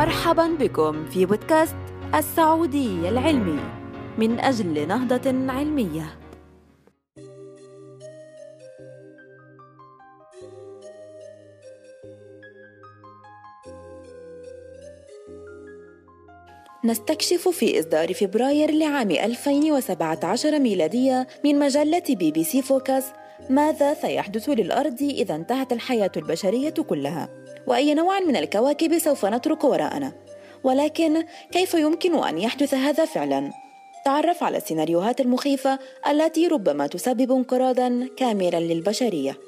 مرحبا بكم في بودكاست السعودي العلمي من أجل نهضة علمية نستكشف في إصدار فبراير لعام 2017 ميلادية من مجلة BBC Focus ماذا سيحدث للأرض إذا انتهت الحياة البشرية كلها؟ وأي نوع من الكواكب سوف نترك وراءنا؟ ولكن كيف يمكن أن يحدث هذا فعلاً؟ تعرف على السيناريوهات المخيفة التي ربما تسبب انقراضاً كاملاً للبشرية.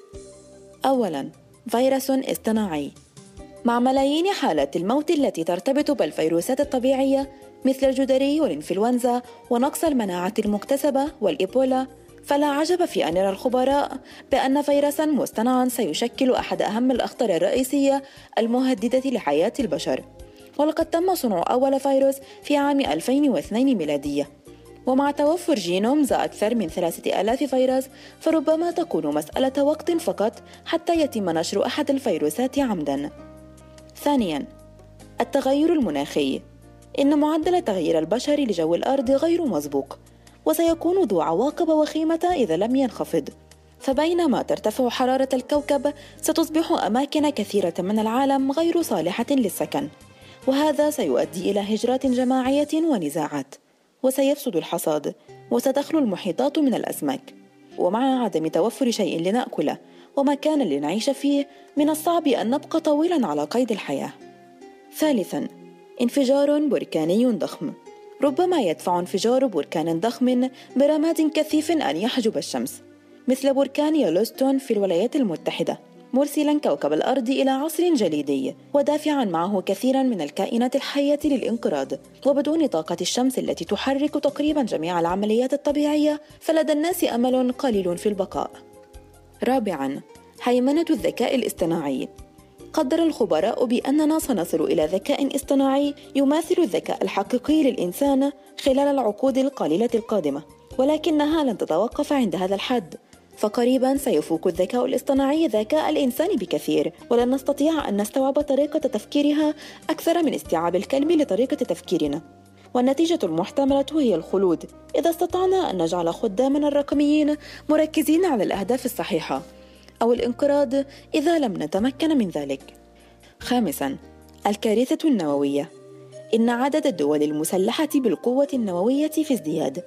أولاً، فيروس اصطناعي مع ملايين حالات الموت التي ترتبط بالفيروسات الطبيعية مثل الجدري والإنفلونزا ونقص المناعة المكتسبة والإيبولا فلا عجب في أن يرى الخبراء بأن فيروسا مصطنعا سيشكل أحد أهم الأخطار الرئيسية المهددة لحياة البشر. ولقد تم صنع أول فيروس في عام 2002 ميلادية. ومع توفر جينومز أكثر من ثلاثة آلاف فيروس فربما تكون مسألة وقت فقط حتى يتم نشر أحد الفيروسات عمداً. ثانياً التغير المناخي. إن معدل تغيير البشر لجو الأرض غير مسبوق. وسيكون ذو عواقب وخيمة إذا لم ينخفض. فبينما ترتفع حرارة الكوكب ستصبح أماكن كثيرة من العالم غير صالحة للسكن. وهذا سيؤدي إلى هجرات جماعية ونزاعات. وسيفسد الحصاد وستخلو المحيطات من الأسماك. ومع عدم توفر شيء لنأكله ومكان لنعيش فيه من الصعب أن نبقى طويلا على قيد الحياة. ثالثا انفجار بركاني ضخم. ربما يدفع انفجار بركان ضخم برماد كثيف أن يحجب الشمس مثل بركان يلوستون في الولايات المتحدة مرسلا كوكب الأرض إلى عصر جليدي ودافعا معه كثيرا من الكائنات الحية للانقراض. وبدون طاقة الشمس التي تحرك تقريبا جميع العمليات الطبيعية فلدى الناس أمل قليل في البقاء. رابعا هيمنة الذكاء الاصطناعي. قدر الخبراء بأننا سنصل إلى ذكاء اصطناعي يماثل الذكاء الحقيقي للإنسان خلال العقود القليلة القادمة ولكنها لن تتوقف عند هذا الحد. فقريبا سيفوق الذكاء الاصطناعي ذكاء الإنسان بكثير ولن نستطيع أن نستوعب طريقة تفكيرها أكثر من استيعاب الكلب لطريقة تفكيرنا. والنتيجة المحتملة هي الخلود. إذا استطعنا أن نجعل خدامنا الرقميين مركزين على الأهداف الصحيحة. أو الانقراض إذا لم نتمكن من ذلك. خامساً: الكارثة النووية. إن عدد الدول المسلحة بالقوة النووية في ازدياد،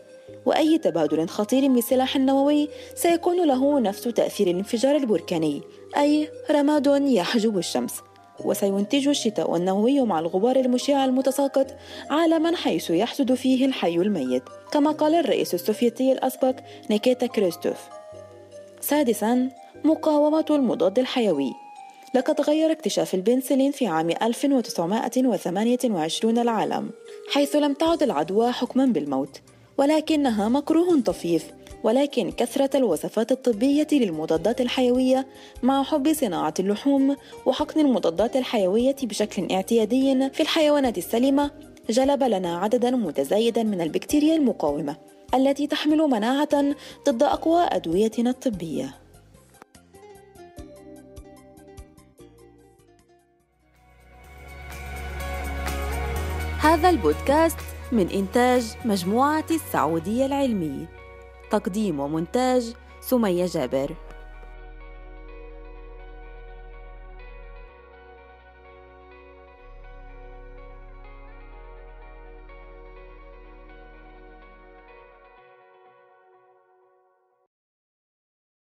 وأي تبادل خطير بالسلاح النووي سيكون له نفس تأثير الانفجار البركاني، أي رماد يحجب الشمس. وسينتج الشتاء النووي مع الغبار المشع المتساقط عالما حيث يحسد فيه الحي الميت كما قال الرئيس السوفيتي الأسبق نيكيتا كريستوف سادسا مقاومة المضاد الحيوي. لقد غير اكتشاف البنسلين في عام 1928 العالم حيث لم تعد العدوى حكما بالموت. ولكنها مكروه طفيف ولكن كثرة الوصفات الطبية للمضادات الحيوية مع حب صناعة اللحوم وحقن المضادات الحيوية بشكل اعتيادي في الحيوانات السليمة جلب لنا عددا متزايدا من البكتيريا المقاومة. التي تحمل مناعة ضد أقوى أدويتنا الطبية. هذا البودكاست من إنتاج مجموعة السعودية العلمي تقديم ومونتاج سمية جابر